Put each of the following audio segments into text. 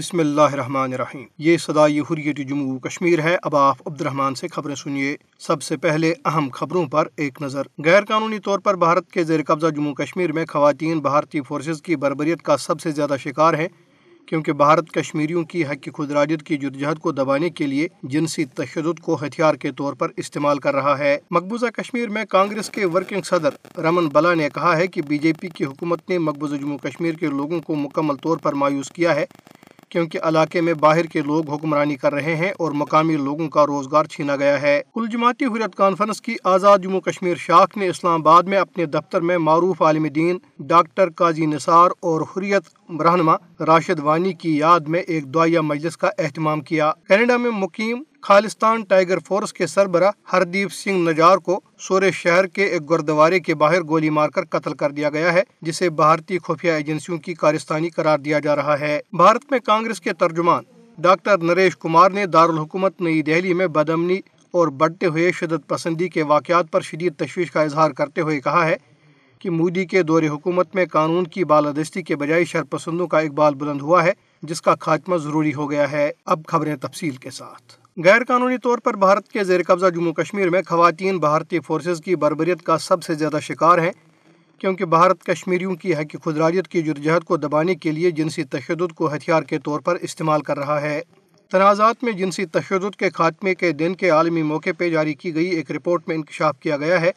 بسم اللہ الرحمن الرحیم۔ یہ صدائی حریت جموں کشمیر ہے۔ اب آپ عبد الرحمن سے خبریں سنیے۔ سب سے پہلے اہم خبروں پر ایک نظر۔ غیر قانونی طور پر بھارت کے زیر قبضہ جموں کشمیر میں خواتین بھارتی فورسز کی بربریت کا سب سے زیادہ شکار ہیں۔ کیونکہ بھارت کشمیریوں کی حق کی خدراجت کی جدجہد کو دبانے کے لیے جنسی تشدد کو ہتھیار کے طور پر استعمال کر رہا ہے۔ مقبوضہ کشمیر میں کانگریس کے ورکنگ صدر رمن بلا نے کہا ہے کہ بی جے پی کی حکومت نے مقبوضہ جموں کشمیر کے لوگوں کو مکمل طور پر مایوس کیا ہے۔ کیونکہ علاقے میں باہر کے لوگ حکمرانی کر رہے ہیں اور مقامی لوگوں کا روزگار چھینا گیا ہے۔ کل جماعتی حریت کانفرنس کی آزاد جموں کشمیر شاخ نے اسلام آباد میں اپنے دفتر میں معروف عالم دین ڈاکٹر قاضی نثار اور حریت رہنما راشد وانی کی یاد میں ایک دعائیہ مجلس کا اہتمام کیا۔ کینیڈا میں مقیم خالستان ٹائیگر فورس کے سربراہ ہردیپ سنگھ نجار کو سورے شہر کے ایک گردوارے کے باہر گولی مار کر قتل کر دیا گیا ہے، جسے بھارتی خفیہ ایجنسیوں کی کارستانی قرار دیا جا رہا ہے۔ بھارت میں کانگریس کے ترجمان ڈاکٹر نریش کمار نے دارالحکومت نئی دہلی میں بدمنی اور بڑھتے ہوئے شدت پسندی کے واقعات پر شدید تشویش کا اظہار کرتے ہوئے کہا ہے کہ مودی کے دور حکومت میں قانون کی بالادستی کے بجائے شرپسندوں کا اقبال بلند ہوا ہے، جس کا خاتمہ ضروری ہو گیا ہے۔ اب خبریں تفصیل کے ساتھ۔ غیر قانونی طور پر بھارت کے زیر قبضہ جموں کشمیر میں خواتین بھارتی فورسز کی بربریت کا سب سے زیادہ شکار ہیں، کیونکہ بھارت کشمیریوں کی حق خدراجت کی جدجہد کو دبانے کے لیے جنسی تشدد کو ہتھیار کے طور پر استعمال کر رہا ہے۔ تنازعات میں جنسی تشدد کے خاتمے کے دن کے عالمی موقع پہ جاری کی گئی ایک رپورٹ میں انکشاف کیا گیا ہے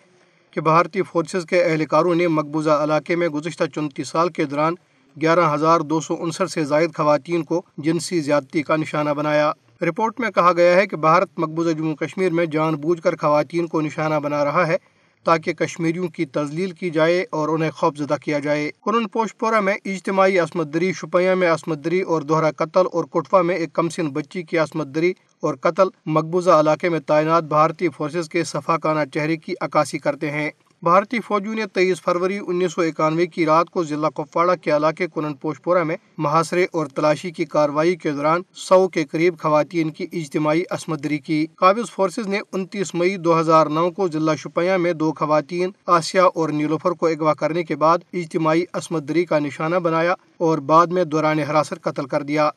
کہ بھارتی فورسز کے اہلکاروں نے مقبوضہ علاقے میں گزشتہ چونتیس سال کے دوران گیارہ ہزار دو سو انسٹھ سے زائد خواتین کو جنسی زیادتی کا نشانہ بنایا۔ رپورٹ میں کہا گیا ہے کہ بھارت مقبوضہ جموں کشمیر میں جان بوجھ کر خواتین کو نشانہ بنا رہا ہے تاکہ کشمیریوں کی تزلیل کی جائے اور انہیں خوف زدہ کیا جائے۔ قرن پوش پورہ میں اجتماعی عصمت دری، شپیاں میں عصمت دری اور دوہرا قتل اور کٹوا میں ایک کمسن بچی کی عصمت دری اور قتل مقبوضہ علاقے میں تعینات بھارتی فورسز کے صفاقانہ چہرے کی عکاسی کرتے ہیں۔ بھارتی فوجیوں نے تیئیس فروری انیس سو اکانوے کی رات کو ضلع کپواڑہ کے علاقے کنن پوش پورہ میں محاصرے اور تلاشی کی کارروائی کے دوران سو کے قریب خواتین کی اجتماعی عصمت کی۔ قابض فورسز نے انتیس مئی دو ہزار نو کو ضلع شپیاں میں دو خواتین، آسیہ اور نیلوفر کو اغوا کرنے کے بعد اجتماعی عصمت دری کا نشانہ بنایا اور بعد میں دوران حراست قتل کر دیا۔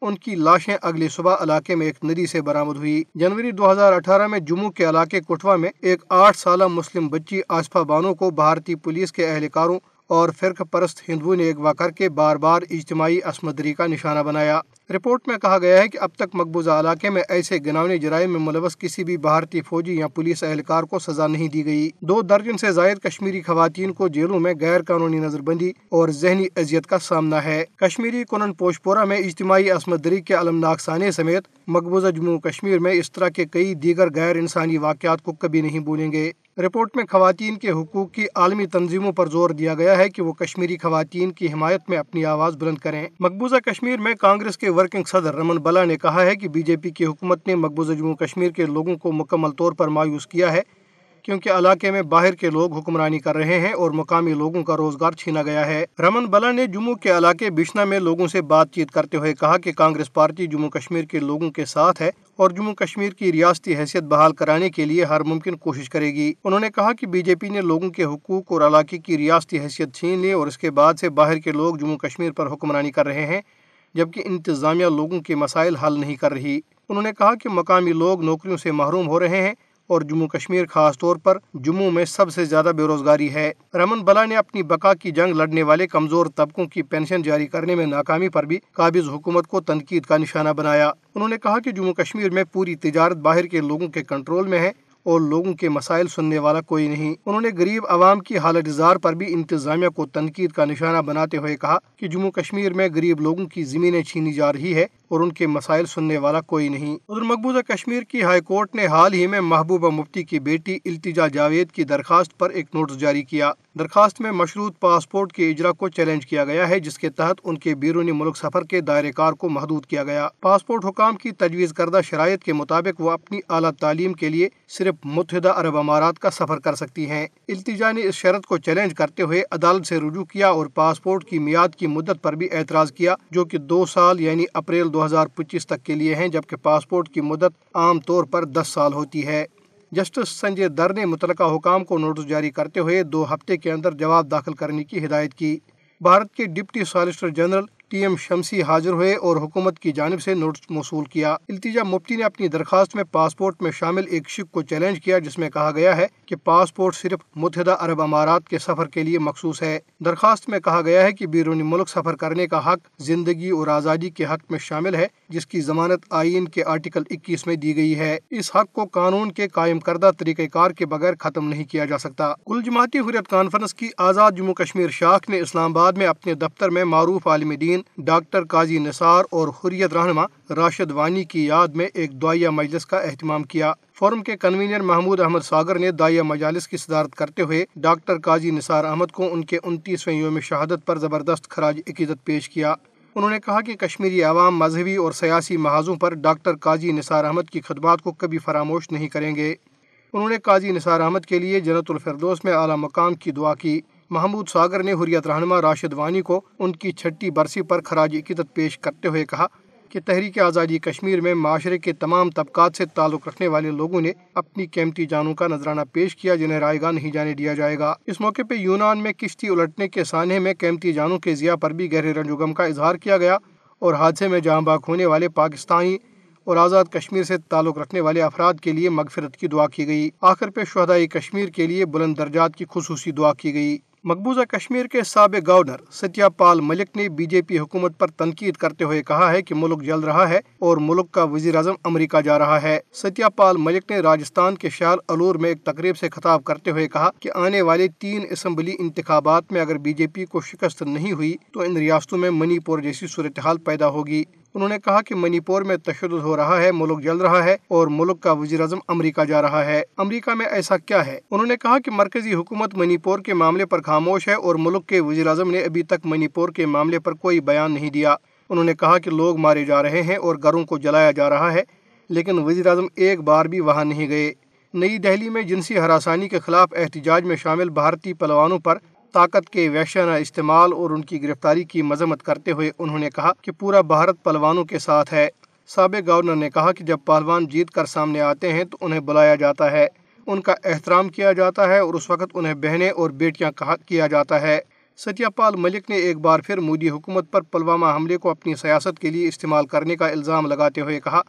ان کی لاشیں اگلی صبح علاقے میں ایک ندی سے برامد ہوئی۔ جنوری دو ہزار اٹھارہ میں جموں کے علاقے کٹوا میں ایک آٹھ سالہ مسلم بچی آصفہ بانو کو بھارتی پولیس کے اہلکاروں اور فرق پرست ہندوؤں نے اغوا کر کے بار بار اجتماعی عصمت کا نشانہ بنایا۔ رپورٹ میں کہا گیا ہے کہ اب تک مقبوضہ علاقے میں ایسے گناونے جرائم میں ملوث کسی بھی بھارتی فوجی یا پولیس اہلکار کو سزا نہیں دی گئی۔ دو درجن سے زائد کشمیری خواتین کو جیلوں میں غیر قانونی نظر بندی اور ذہنی اذیت کا سامنا ہے۔ کشمیری کنن پوش پورہ میں اجتماعی عصمت دری کے المناک سانے سمیت مقبوضہ جموں کشمیر میں اس طرح کے کئی دیگر غیر انسانی واقعات کو کبھی نہیں بھولیں گے۔ رپورٹ میں خواتین کے حقوق کی عالمی تنظیموں پر زور دیا گیا ہے کہ وہ کشمیری خواتین کی حمایت میں اپنی آواز بلند کریں۔ مقبوضہ کشمیر میں کانگریس کے ورکنگ صدر رمن بلا نے کہا ہے کہ بی جے پی کی حکومت نے مقبوضہ جموں کشمیر کے لوگوں کو مکمل طور پر مایوس کیا ہے۔ کیونکہ علاقے میں باہر کے لوگ حکمرانی کر رہے ہیں اور مقامی لوگوں کا روزگار چھینا گیا ہے۔ رمن بلا نے جموں کے علاقے بشنا میں لوگوں سے بات چیت کرتے ہوئے کہا کہ کانگریس پارٹی جموں کشمیر کے لوگوں کے ساتھ ہے اور جموں کشمیر کی ریاستی حیثیت بحال کرانے کے لیے ہر ممکن کوشش کرے گی۔ انہوں نے کہا کہ بی جے پی نے لوگوں کے حقوق اور علاقے کی ریاستی حیثیت چھین لی اور اس کے بعد سے باہر کے لوگ جموں کشمیر پر حکمرانی کر رہے ہیں، جبکہ انتظامیہ لوگوں کے مسائل حل نہیں کر رہی۔ انہوں نے کہا کہ مقامی لوگ نوکریوں سے محروم ہو رہے ہیں اور جموں کشمیر خاص طور پر جموں میں سب سے زیادہ بے روزگاری ہے۔ رمن بلا نے اپنی بقا کی جنگ لڑنے والے کمزور طبقوں کی پینشن جاری کرنے میں ناکامی پر بھی قابض حکومت کو تنقید کا نشانہ بنایا۔ انہوں نے کہا کہ جموں کشمیر میں پوری تجارت باہر کے لوگوں کے کنٹرول میں ہے اور لوگوں کے مسائل سننے والا کوئی نہیں۔ انہوں نے غریب عوام کی حالت اظہار پر بھی انتظامیہ کو تنقید کا نشانہ بناتے ہوئے کہا کہ جموں کشمیر میں غریب لوگوں کی زمینیں چھینی جا رہی ہے۔ اور ان کے مسائل سننے والا کوئی نہیں۔ ادھر مقبوضہ کشمیر کی ہائی کورٹ نے حال ہی میں محبوبہ مفتی کی بیٹی التجا جاوید کی درخواست پر ایک نوٹس جاری کیا۔ درخواست میں مشروط پاسپورٹ کے اجرا کو چیلنج کیا گیا ہے، جس کے تحت ان کے بیرونی ملک سفر کے دائرے کار کو محدود کیا گیا۔ پاسپورٹ حکام کی تجویز کردہ شرائط کے مطابق وہ اپنی اعلیٰ تعلیم کے لیے صرف متحدہ عرب امارات کا سفر کر سکتی ہیں۔ التجا نے اس شرط کو چیلنج کرتے ہوئے عدالت سے رجوع کیا اور پاسپورٹ کی میاد کی مدت پر بھی اعتراض کیا، جو کہ دو سال یعنی اپریل دو ہزار پچیس تک کے لیے ہیں، جبکہ پاسپورٹ کی مدت عام طور پر دس سال ہوتی ہے۔ جسٹس سنجے در نے متعلقہ حکام کو نوٹس جاری کرتے ہوئے دو ہفتے کے اندر جواب داخل کرنے کی ہدایت کی۔ بھارت کے deputy solicitor general T M Shamsi حاضر ہوئے اور حکومت کی جانب سے نوٹس موصول کیا۔ التجا مفتی نے اپنی درخواست میں پاسپورٹ میں شامل ایک شک کو چیلنج کیا، جس میں کہا گیا ہے کہ پاسپورٹ صرف متحدہ عرب امارات کے سفر کے لیے مخصوص ہے۔ درخواست میں کہا گیا ہے کہ بیرونی ملک سفر کرنے کا حق زندگی اور آزادی کے حق میں شامل ہے۔ جس کی ضمانت آئین کے آرٹیکل اکیس میں دی گئی ہے۔ اس حق کو قانون کے قائم کردہ طریقہ کار کے بغیر ختم نہیں کیا جا سکتا۔ کل جماعتی حریت کانفرنس کی آزاد جموں کشمیر شاخ نے اسلام آباد میں اپنے دفتر میں معروف عالم دین ڈاکٹر قاضی نثار اور حریت رہنما راشد وانی کی یاد میں ایک دعائیہ مجلس کا اہتمام کیا۔ فورم کے کنوینر محمود احمد ساگر نے دائیا مجالس کی صدارت کرتے ہوئے ڈاکٹر قاضی نثار احمد کو ان کے انتیسویں یوم شہادت پر زبردست خراج عقیدت پیش کیا۔ انہوں نے کہا کہ کشمیری عوام مذہبی اور سیاسی محاذوں پر ڈاکٹر قاضی نثار احمد کی خدمات کو کبھی فراموش نہیں کریں گے۔ انہوں نے قاضی نثار احمد کے لیے جنت الفردوس میں اعلیٰ مقام کی دعا کی۔ محمود ساگر نے حریت رہنما راشد وانی کو ان کی چھٹی برسی پر خراج عقیدت پیش کرتے ہوئے کہا کہ تحریک آزادی کشمیر میں معاشرے کے تمام طبقات سے تعلق رکھنے والے لوگوں نے اپنی قیمتی جانوں کا نذرانہ پیش کیا جنہیں رائے گاہ نہیں جانے دیا جائے گا۔ اس موقع پہ یونان میں کشتی الٹنے کے سانحے میں قیمتی جانوں کے ضیاء پر بھی گہرے رنجوگم کا اظہار کیا گیا اور حادثے میں جہاں باغ ہونے والے پاکستانی اور آزاد کشمیر سے تعلق رکھنے والے افراد کے لیے مغفرت کی دعا کی گئی۔ آخر پہ شہدائی کشمیر کے لیے بلند درجات کی خصوصی دعا کی گئی۔ مقبوضہ کشمیر کے سابق گورنر ستیا پال ملک نے بی جے پی حکومت پر تنقید کرتے ہوئے کہا ہے کہ ملک جل رہا ہے اور ملک کا وزیر اعظم امریکہ جا رہا ہے۔ ستیا پال ملک نے راجستھان کے شال الور میں ایک تقریب سے خطاب کرتے ہوئے کہا کہ آنے والے تین اسمبلی انتخابات میں اگر بی جے پی کو شکست نہیں ہوئی تو ان ریاستوں میں منی پور جیسی صورتحال پیدا ہوگی۔ انہوں نے کہا کہ منی پور میں تشدد ہو رہا ہے، ملک جل رہا ہے اور ملک کا وزیر اعظم امریکہ جا رہا ہے۔ امریکہ میں ایسا کیا ہے؟ انہوں نے کہا کہ مرکزی حکومت منی پور کے معاملے پر خاموش ہے اور ملک کے وزیر اعظم نے ابھی تک منی پور کے معاملے پر کوئی بیان نہیں دیا۔ انہوں نے کہا کہ لوگ مارے جا رہے ہیں اور گھروں کو جلایا جا رہا ہے، لیکن وزیر اعظم ایک بار بھی وہاں نہیں گئے۔ نئی دہلی میں جنسی ہراسانی کے خلاف احتجاج میں شامل بھارتی پلوانوں پر طاقت کے وحشانہ استعمال اور ان کی گرفتاری کی مذمت کرتے ہوئے انہوں نے کہا کہ پورا بھارت پلوانوں کے ساتھ ہے۔ سابق گورنر نے کہا کہ جب پہلوان جیت کر سامنے آتے ہیں تو انہیں بلایا جاتا ہے۔ ان کا احترام کیا جاتا ہے اور اس وقت انہیں بہنیں اور بیٹیاں کہا کیا جاتا ہے۔ ستیہ پال ملک نے ایک بار پھر مودی حکومت پر پلوامہ حملے کو اپنی سیاست کے لیے استعمال کرنے کا الزام لگاتے ہوئے کہا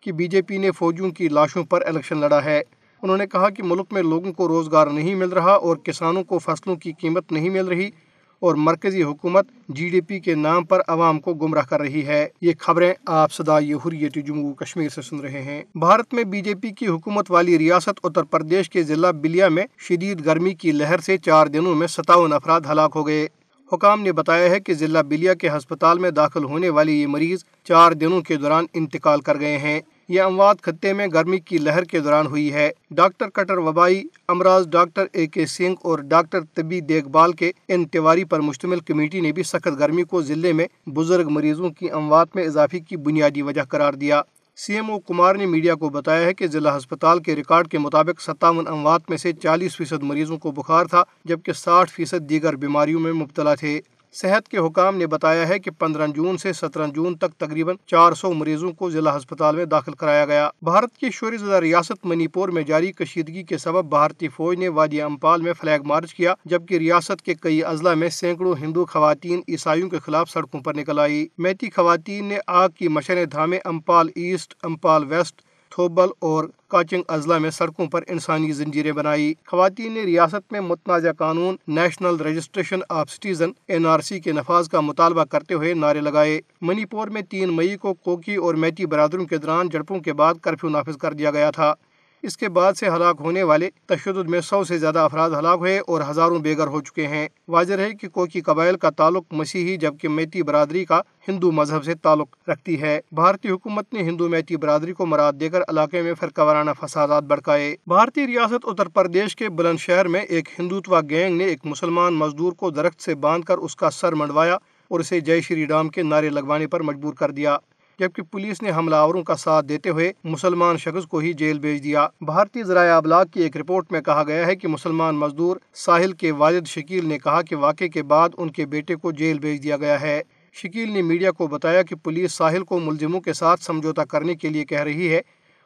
کہ بی جے پی نے فوجیوں کی لاشوں پر الیکشن لڑا ہے۔ انہوں نے کہا کہ ملک میں لوگوں کو روزگار نہیں مل رہا اور کسانوں کو فصلوں کی قیمت نہیں مل رہی اور مرکزی حکومت جی ڈی پی کے نام پر عوام کو گمراہ کر رہی ہے۔ یہ خبریں آپ صدا حریت جموں کشمیر سے سن رہے ہیں۔ بھارت میں بی جے پی کی حکومت والی ریاست اتر پردیش کے ضلع بلیا میں شدید گرمی کی لہر سے چار دنوں میں ستاون افراد ہلاک ہو گئے۔ حکام نے بتایا ہے کہ ضلع بلیا کے ہسپتال میں داخل ہونے والی یہ مریض چار دنوں کے دوران انتقال کر گئے ہیں۔ یہ اموات خطے میں گرمی کی لہر کے دوران ہوئی ہے۔ ڈاکٹر کٹر وبائی، امراض ڈاکٹر اے کے سنگھ اور ڈاکٹر طبی دیکھ بھال کے ان تیواری پر مشتمل کمیٹی نے بھی سخت گرمی کو ضلع میں بزرگ مریضوں کی اموات میں اضافے کی بنیادی وجہ قرار دیا۔ سی ایم او کمار نے میڈیا کو بتایا ہے کہ ضلع ہسپتال کے ریکارڈ کے مطابق ستاون اموات میں سے چالیس فیصد مریضوں کو بخار تھا، جبکہ ساٹھ فیصد دیگر بیماریوں میں مبتلا تھے۔ صحت کے حکام نے بتایا ہے کہ پندرہ جون سے سترہ جون تک تقریباً چار سو مریضوں کو ضلع ہسپتال میں داخل کرایا گیا۔ بھارت کی شوری زدہ ریاست منی پور میں جاری کشیدگی کے سبب بھارتی فوج نے وادی امپال میں فلیگ مارچ کیا، جبکہ ریاست کے کئی اضلاع میں سینکڑوں ہندو خواتین عیسائیوں کے خلاف سڑکوں پر نکل آئی میتی خواتین نے آگ کی مشن دھامے امپال ایسٹ، امپال ویسٹ تھوبل اور کاچنگ اضلاع میں سڑکوں پر انسانی زنجیریں بنائی۔ خواتین نے ریاست میں متنازع قانون، national registration of citizen, N R C کے نفاذ کا مطالبہ کرتے ہوئے نعرے لگائے۔ منی پور میں تین مئی کو کوکی اور میتی برادروں کے دوران جھڑپوں کے بعد کرفیو نافذ کر دیا گیا تھا۔ اس کے بعد سے ہلاک ہونے والے تشدد میں سو سے زیادہ افراد ہلاک ہوئے اور ہزاروں بے گھر ہو چکے ہیں۔ واضح ہے کہ کوکی قبائل کا تعلق مسیحی جبکہ میتی برادری کا ہندو مذہب سے تعلق رکھتی ہے۔ بھارتی حکومت نے ہندو میتی برادری کو مراد دے کر علاقے میں فرقہ وارانہ فسادات بڑھائے بھارتی ریاست اتر پردیش کے بلند شہر میں ایک ہندوتوا گینگ نے ایک مسلمان مزدور کو درخت سے باندھ کر اس کا سر منڈوایا اور اسے جے شری رام کے نعرے لگوانے پر مجبور کر دیا۔ جبکہ پولیس نے حملہ آوروں کا ساتھ دیتے ہوئے مسلمان شخص کو ہی جیل بھیج دیا۔ بھارتی ذرائع ابلاغ کی ایک رپورٹ میں کہا گیا ہے کہ مسلمان مزدور ساحل کے والد شکیل نے کہا کہ واقعے کے بعد ان کے بیٹے کو جیل بھیج دیا گیا ہے۔ شکیل نے میڈیا کو بتایا کہ پولیس ساحل کو ملزموں کے ساتھ سمجھوتا کرنے کے لیے کہہ رہی ہے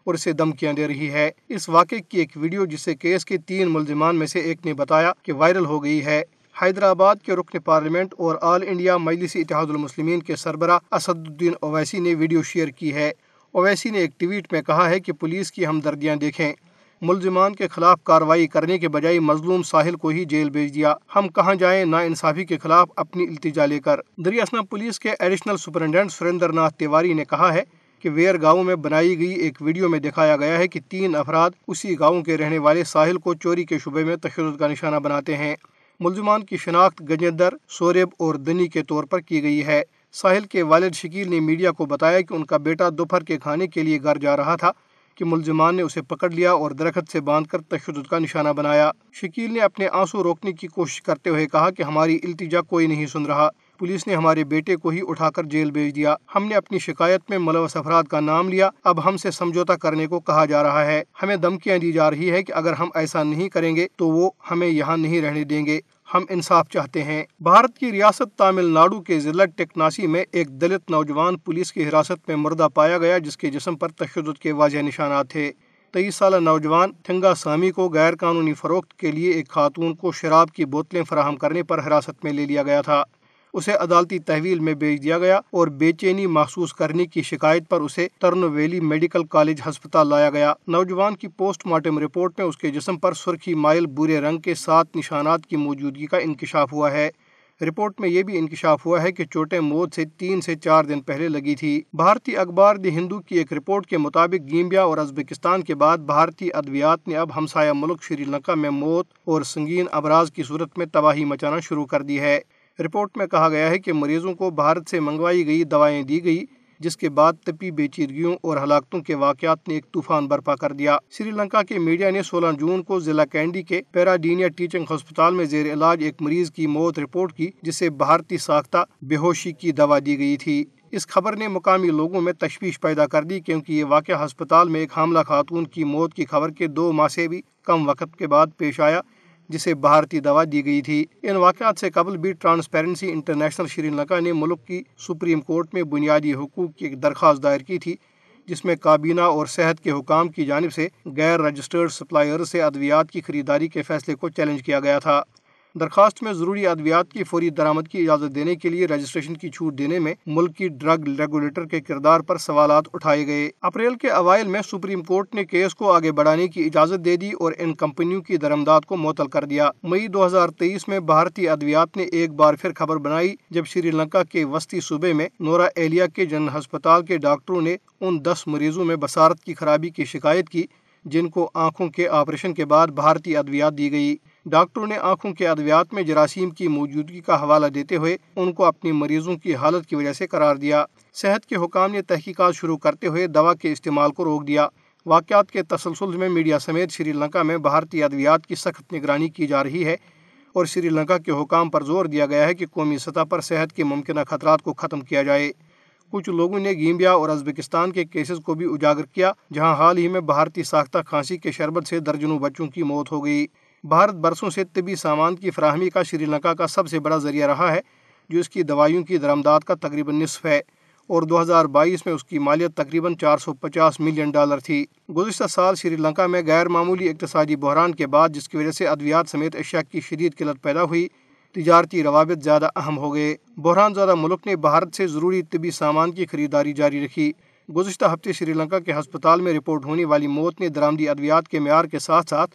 اور اسے دمکیاں دے رہی ہے۔ اس واقعے کی ایک ویڈیو جسے کیس کے تین ملزمان میں سے ایک نے بتایا کہ وائرل ہو گئی ہے۔ حیدرآباد کے رکن پارلیمنٹ اور آل انڈیا مجلس اتحاد المسلمین کے سربراہ اسد الدین اویسی نے ویڈیو شیئر کی ہے۔ اویسی نے ایک ٹویٹ میں کہا ہے کہ پولیس کی ہمدردیاں دیکھیں۔ ملزمان کے خلاف کارروائی کرنے کے بجائے مظلوم ساحل کو ہی جیل بھیج دیا۔ ہم کہاں جائیں نا انصافی کے خلاف اپنی التجا لے کر۔ دریاسنا پولیس کے ایڈیشنل سپرنٹینڈنٹ سریندر ناتھ تیواری نے کہا ہے کہ ویر گاؤں میں بنائی گئی ایک ویڈیو میں دکھایا گیا ہے کہ تین افراد اسی گاؤں کے رہنے والے ساحل کو چوری کے شبے میں تشدد کا نشانہ بناتے ہیں۔ ملزمان کی شناخت گجندر سوریب اور دنی کے طور پر کی گئی ہے۔ ساحل کے والد شکیل نے میڈیا کو بتایا کہ ان کا بیٹا دوپہر کے کھانے کے لیے گھر جا رہا تھا کہ ملزمان نے اسے پکڑ لیا اور درخت سے باندھ کر تشدد کا نشانہ بنایا۔ شکیل نے اپنے آنسو روکنے کی کوشش کرتے ہوئے کہا کہ ہماری التجا کوئی نہیں سن رہا۔ پولیس نے ہمارے بیٹے کو ہی اٹھا کر جیل بھیج دیا۔ ہم نے اپنی شکایت میں ملوث افراد کا نام لیا۔ اب ہم سے سمجھوتا کرنے کو کہا جا رہا ہے۔ ہمیں دھمکیاں دی جا رہی ہے کہ اگر ہم ایسا نہیں کریں گے تو وہ ہمیں یہاں نہیں رہنے دیں گے۔ ہم انصاف چاہتے ہیں۔ بھارت کی ریاست تامل ناڈو کے ضلع ٹیکناسی میں ایک دلت نوجوان پولیس کی حراست میں مردہ پایا گیا جس کے جسم پر تشدد کے واضح نشانات تھے۔ تیئیس سالہ نوجوان تھنگا سامی کو غیر قانونی فروخت کے لیے ایک خاتون کو شراب کی بوتلیں فراہم کرنے پر حراست میں لے لیا گیا تھا۔ اسے عدالتی تحویل میں بھیج دیا گیا اور بے چینی محسوس کرنے کی شکایت پر اسے ترن ویلی میڈیکل کالج ہسپتال لایا گیا۔ نوجوان کی پوسٹ مارٹم رپورٹ میں اس کے جسم پر سرخی مائل برے رنگ کے سات نشانات کی موجودگی کا انکشاف ہوا ہے۔ رپورٹ میں یہ بھی انکشاف ہوا ہے کہ چوٹیں موت سے تین سے چار دن پہلے لگی تھی بھارتی اخبار دی ہندو کی ایک رپورٹ کے مطابق گیمبیا اور ازبکستان کے بعد بھارتی ادویات نے اب ہمسایہ ملک شری لنکا میں موت اور سنگین ابراز کی صورت میں تباہی مچانا شروع کر دی ہے۔ رپورٹ میں کہا گیا ہے کہ مریضوں کو بھارت سے منگوائی گئی دوائیں دی گئی، جس کے بعد طبی بیچیدگیوں اور ہلاکتوں کے واقعات نے ایک طوفان برپا کر دیا۔ سری لنکا کے میڈیا نے سولہ جون کو ضلع کینڈی کے پیراڈینیا ٹیچنگ ہسپتال میں زیر علاج ایک مریض کی موت رپورٹ کی جسے بھارتی ساختہ بے ہوشی کی دوا دی گئی تھی۔ اس خبر نے مقامی لوگوں میں تشویش پیدا کر دی، کیونکہ یہ واقعہ ہسپتال میں ایک حاملہ خاتون کی موت کی خبر کے دو ماہ سے بھی کم وقت کے بعد پیش آیا۔ جسے بھارتی دوا دی گئی تھی۔ ان واقعات سے قبل بھی ٹرانسپیرنسی انٹرنیشنل شری لنکا نے ملک کی سپریم کورٹ میں بنیادی حقوق کی ایک درخواست دائر کی تھی، جس میں کابینہ اور صحت کے حکام کی جانب سے غیر رجسٹرڈ سپلائر سے ادویات کی خریداری کے فیصلے کو چیلنج کیا گیا تھا۔ درخواست میں ضروری ادویات کی فوری درآمد کی اجازت دینے کے لیے رجسٹریشن کی چھوٹ دینے میں ملک کی ڈرگ ریگولیٹر کے کردار پر سوالات اٹھائے گئے۔ اپریل کے اوائل میں سپریم کورٹ نے کیس کو آگے بڑھانے کی اجازت دے دی اور ان کمپنیوں کی درمداد کو معطل کر دیا۔ مئی دو ہزار تیئیس میں بھارتی ادویات نے ایک بار پھر خبر بنائی جب شری لنکا کے وسطی صوبے میں نورا ایلیا کے جنرل ہسپتال کے ڈاکٹروں نے ان دس مریضوں میں بسارت کی خرابی کی شکایت کی، جن کو آنکھوں کے آپریشن کے بعد بھارتی ادویات دی گئی۔ ڈاکٹروں نے آنکھوں کے ادویات میں جراثیم کی موجودگی کا حوالہ دیتے ہوئے ان کو اپنی مریضوں کی حالت کی وجہ سے قرار دیا۔ صحت کے حکام نے تحقیقات شروع کرتے ہوئے دوا کے استعمال کو روک دیا۔ واقعات کے تسلسل میں میڈیا سمیت شری لنکا میں بھارتی ادویات کی سخت نگرانی کی جا رہی ہے اور سری لنکا کے حکام پر زور دیا گیا ہے کہ قومی سطح پر صحت کے ممکنہ خطرات کو ختم کیا جائے۔ کچھ لوگوں نے گیمبیا اور ازبکستان کے کیسز کو بھی اجاگر کیا، جہاں حال ہی میں بھارتی ساختہ کھانسی کے شربت سے درجنوں بچوں کی موت ہو گئی۔ بھارت برسوں سے طبی سامان کی فراہمی کا شری لنکا کا سب سے بڑا ذریعہ رہا ہے، جو اس کی دوائیوں کی درمداد کا تقریباً نصف ہے۔ اور دو ہزار بائیس میں اس کی مالیت تقریباً چار سو پچاس ملین ڈالر تھی۔ گزشتہ سال شری لنکا میں غیر معمولی اقتصادی بحران کے بعد، جس کی وجہ سے ادویات سمیت اشیاء کی شدید قلت پیدا ہوئی، تجارتی روابط زیادہ اہم ہو گئے۔ بحران زیادہ ملک نے بھارت سے ضروری طبی سامان کی خریداری جاری رکھی۔ گزشتہ ہفتے شری لنکا کے ہسپتال میں رپورٹ ہونے والی موت نے درآمدی ادویات کے معیار کے ساتھ ساتھ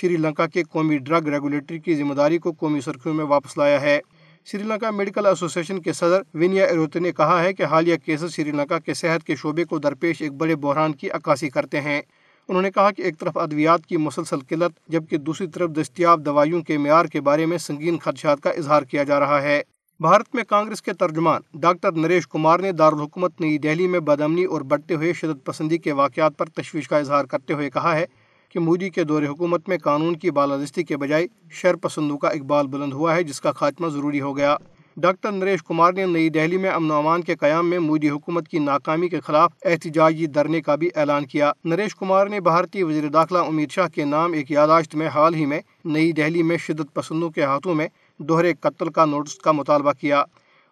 شری لنکا کے قومی ڈرگ ریگولیٹری کی ذمہ داری کو قومی سرخیوں میں واپس لایا ہے۔ سری لنکا میڈیکل ایسوسیشن کے صدر ونیا ایروتے نے کہا ہے کہ حالیہ کیسز سری لنکا کے صحت کے شعبے کو درپیش ایک بڑے بحران کی عکاسی کرتے ہیں۔ انہوں نے کہا کہ ایک طرف ادویات کی مسلسل قلت، جبکہ دوسری طرف دستیاب دوائیوں کے معیار کے بارے میں سنگین خدشات کا اظہار کیا جا رہا ہے۔ بھارت میں کانگریس کے ترجمان ڈاکٹر نریش کمار نے دارالحکومت نئی دہلی میں بدمنی اور بڑھتے ہوئے شدت پسندی کے واقعات پر تشویش کا اظہار کرتے ہوئے کہا ہے کہ مودی کے دور حکومت میں قانون کی بالادستی کے بجائے شر پسندوں کا اقبال بلند ہوا ہے، جس کا خاتمہ ضروری ہو گیا۔ ڈاکٹر نریش کمار نے نئی دہلی میں امن و امان کے قیام میں مودی حکومت کی ناکامی کے خلاف احتجاجی دھرنے کا بھی اعلان کیا۔ نریش کمار نے بھارتی وزیر داخلہ امت شاہ کے نام ایک یاداشت میں حال ہی میں نئی دہلی میں شدت پسندوں کے ہاتھوں میں دوہرے قتل کا نوٹس کا مطالبہ کیا۔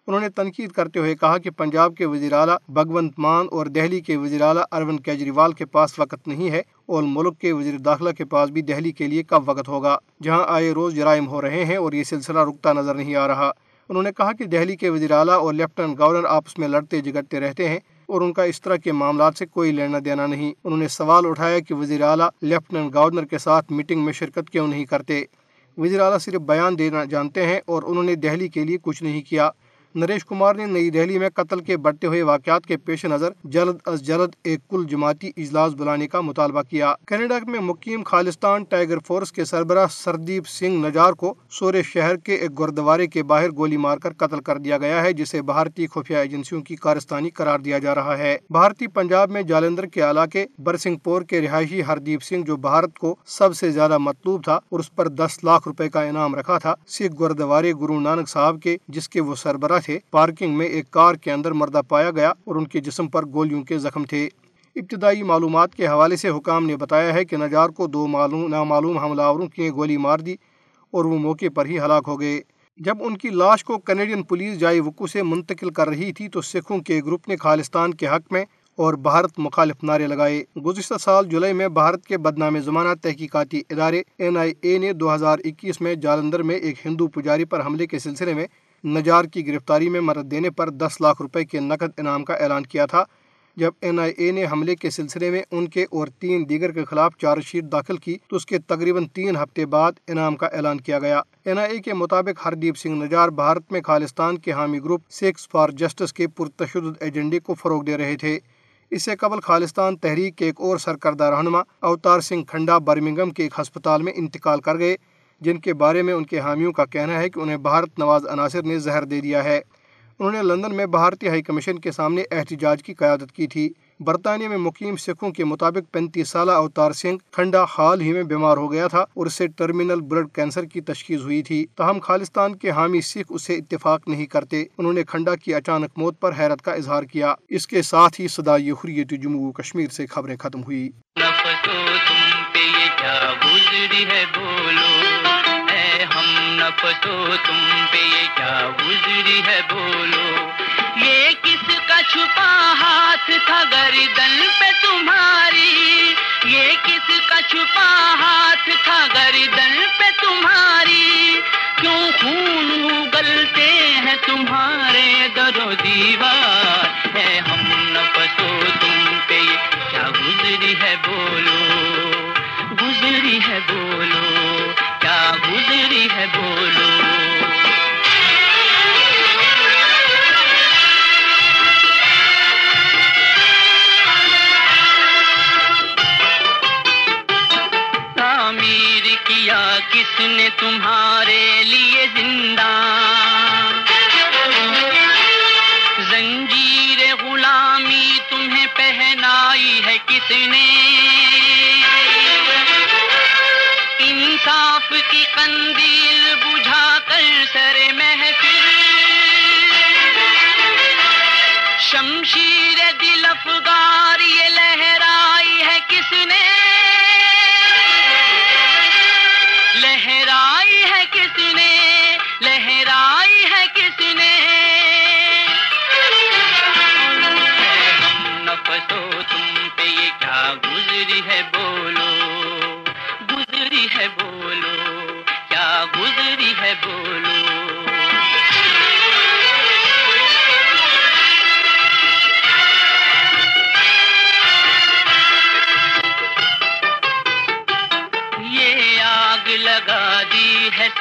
انہوں نے تنقید کرتے ہوئے کہا کہ پنجاب کے وزیر اعلیٰ بھگونت مان اور دہلی کے وزیر اعلیٰ اروند کیجریوال کے پاس وقت نہیں ہے اور ملک کے وزیر داخلہ کے پاس بھی دہلی کے لیے کب وقت ہوگا؟ جہاں آئے روز جرائم ہو رہے ہیں اور یہ سلسلہ رکتا نظر نہیں آ رہا۔ انہوں نے کہا کہ دہلی کے وزیر اعلیٰ اور لیفٹنٹ گورنر آپس میں لڑتے جگڑتے رہتے ہیں اور ان کا اس طرح کے معاملات سے کوئی لینا دینا نہیں۔ انہوں نے سوال اٹھایا کہ وزیر اعلیٰ لیفٹنٹ گورنر کے ساتھ میٹنگ میں شرکت کیوں نہیں کرتے؟ وزیر اعلیٰ صرف بیان دینا جانتے ہیں اور انہوں نے دہلی کے لیے کچھ نہیں کیا۔ نریش کمار نے نئی دہلی میں قتل کے بڑھتے ہوئے واقعات کے پیش نظر جلد از جلد ایک کل جماعتی اجلاس بلانے کا مطالبہ کیا۔ کینیڈا میں مقیم خالستان ٹائیگر فورس کے سربراہ سردیپ سنگھ نجار کو سورے شہر کے ایک گردوارے کے باہر گولی مار کر قتل کر دیا گیا ہے، جسے بھارتی خفیہ ایجنسیوں کی کارستانی قرار دیا جا رہا ہے۔ بھارتی پنجاب میں جالندر کے علاقے برسنگ پور کے رہائشی ہردیپ سنگھ، جو بھارت کو سب سے زیادہ مطلوب تھا اور اس پر دس لاکھ روپے کا انعام رکھا تھا سکھ گردوارے گرو نانک صاحب کے، جس کے وہ سربراہ تھے۔ پارکنگ میں ایک کار کے اندر مردہ پایا گیا اور ان کے جسم پر گولیوں کے زخم تھے۔ ابتدائی معلومات کے حوالے سے حکام نے بتایا ہے کہ نجار کو دو معلوم نامعلوم حملہ آوروں کی گولی مار دی اور وہ موقع پر ہی ہلاک ہو گئے۔ جب ان کی لاش کو کینیڈین پولیس جائے وقوع سے منتقل کر رہی تھی تو سکھوں کے گروپ نے خالستان کے حق میں اور بھارت مخالف نعرے لگائے۔ گزشتہ سال جولائی میں بھارت کے بدنام زمانہ تحقیقاتی ادارے این آئی اے نے دو ہزار اکیس میں جالندر میں ایک ہندو پجاری پر حملے کے سلسلے میں نجار کی گرفتاری میں مدد دینے پر دس لاکھ روپے کے نقد انعام کا اعلان کیا تھا، جب این آئی اے نے حملے کے سلسلے میں ان کے اور تین دیگر کے خلاف چارج شیٹ داخل کی تو اس کے تقریباً تین ہفتے بعد انعام کا اعلان کیا گیا۔ این آئی اے کے مطابق ہردیپ سنگھ نجار بھارت میں خالستان کے حامی گروپ سکس فار جسٹس کے پرتشدد ایجنڈے کو فروغ دے رہے تھے۔ اس سے قبل خالستان تحریک کے ایک اور سرکردہ رہنما اوتار سنگھ کھنڈا برمنگم کے ایک ہسپتال میں انتقال کر گئے۔ جن کے بارے میں ان کے حامیوں کا کہنا ہے کہ انہیں بھارت نواز عناصر نے زہر دے دیا ہے۔ انہوں نے لندن میں بھارتی ہائی کمیشن کے سامنے احتجاج کی قیادت کی تھی۔ برطانیہ میں مقیم سکھوں کے مطابق پینتیس سالہ اوتار سنگھ کھنڈا حال ہی میں بیمار ہو گیا تھا اور اسے ٹرمینل بلڈ کینسر کی تشخیص ہوئی تھی۔ تاہم خالستان کے حامی سکھ اسے اتفاق نہیں کرتے۔ انہوں نے کھنڈا کی اچانک موت پر حیرت کا اظہار کیا۔ اس کے ساتھ ہی صدائی حریت جموں کشمیر سے خبریں ختم ہوئی تم پہ یہ کیا گزری ہے بولو؟ یہ کس کا چھپا ہاتھ تھا گردن پہ تمہاری؟ یہ کس کا چھپا ہاتھ تھا گردن پہ تمہاری؟ کیوں خون اگلتے ہیں تمہارے در و دیوار؟ ہے ہم نفسو ہے بولو کس نے تمہارے لیے زندہ؟ زنجیر غلامی تمہیں پہنائی ہے کس نے کی قندیل بجھا کر سر محفل۔ شمشیر دل افغار یہ لہرائی ہے کس نے؟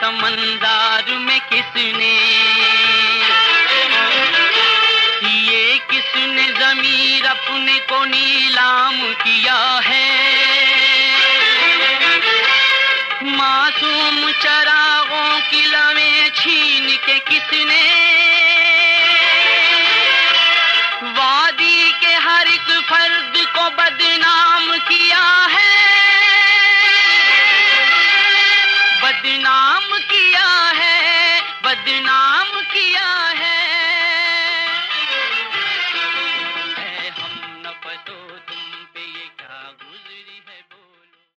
سمندار میں کس نے یہ کس نے ضمیر اپنے کو نیلام کیا ہے؟ معصوم چراغوں کی لویں چھین کے کس نے